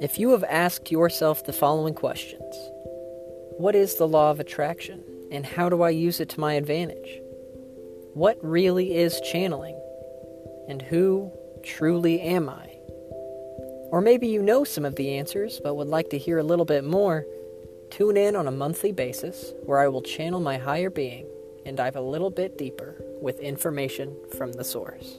If you have asked yourself the following questions What is the law of attraction, and how do I use it to my advantage? What really is channeling, and who truly am I? Or maybe you know some of the answers but would like to hear a little bit more. Tune in on a monthly basis where I will channel my higher being and dive a little bit deeper with information from the source.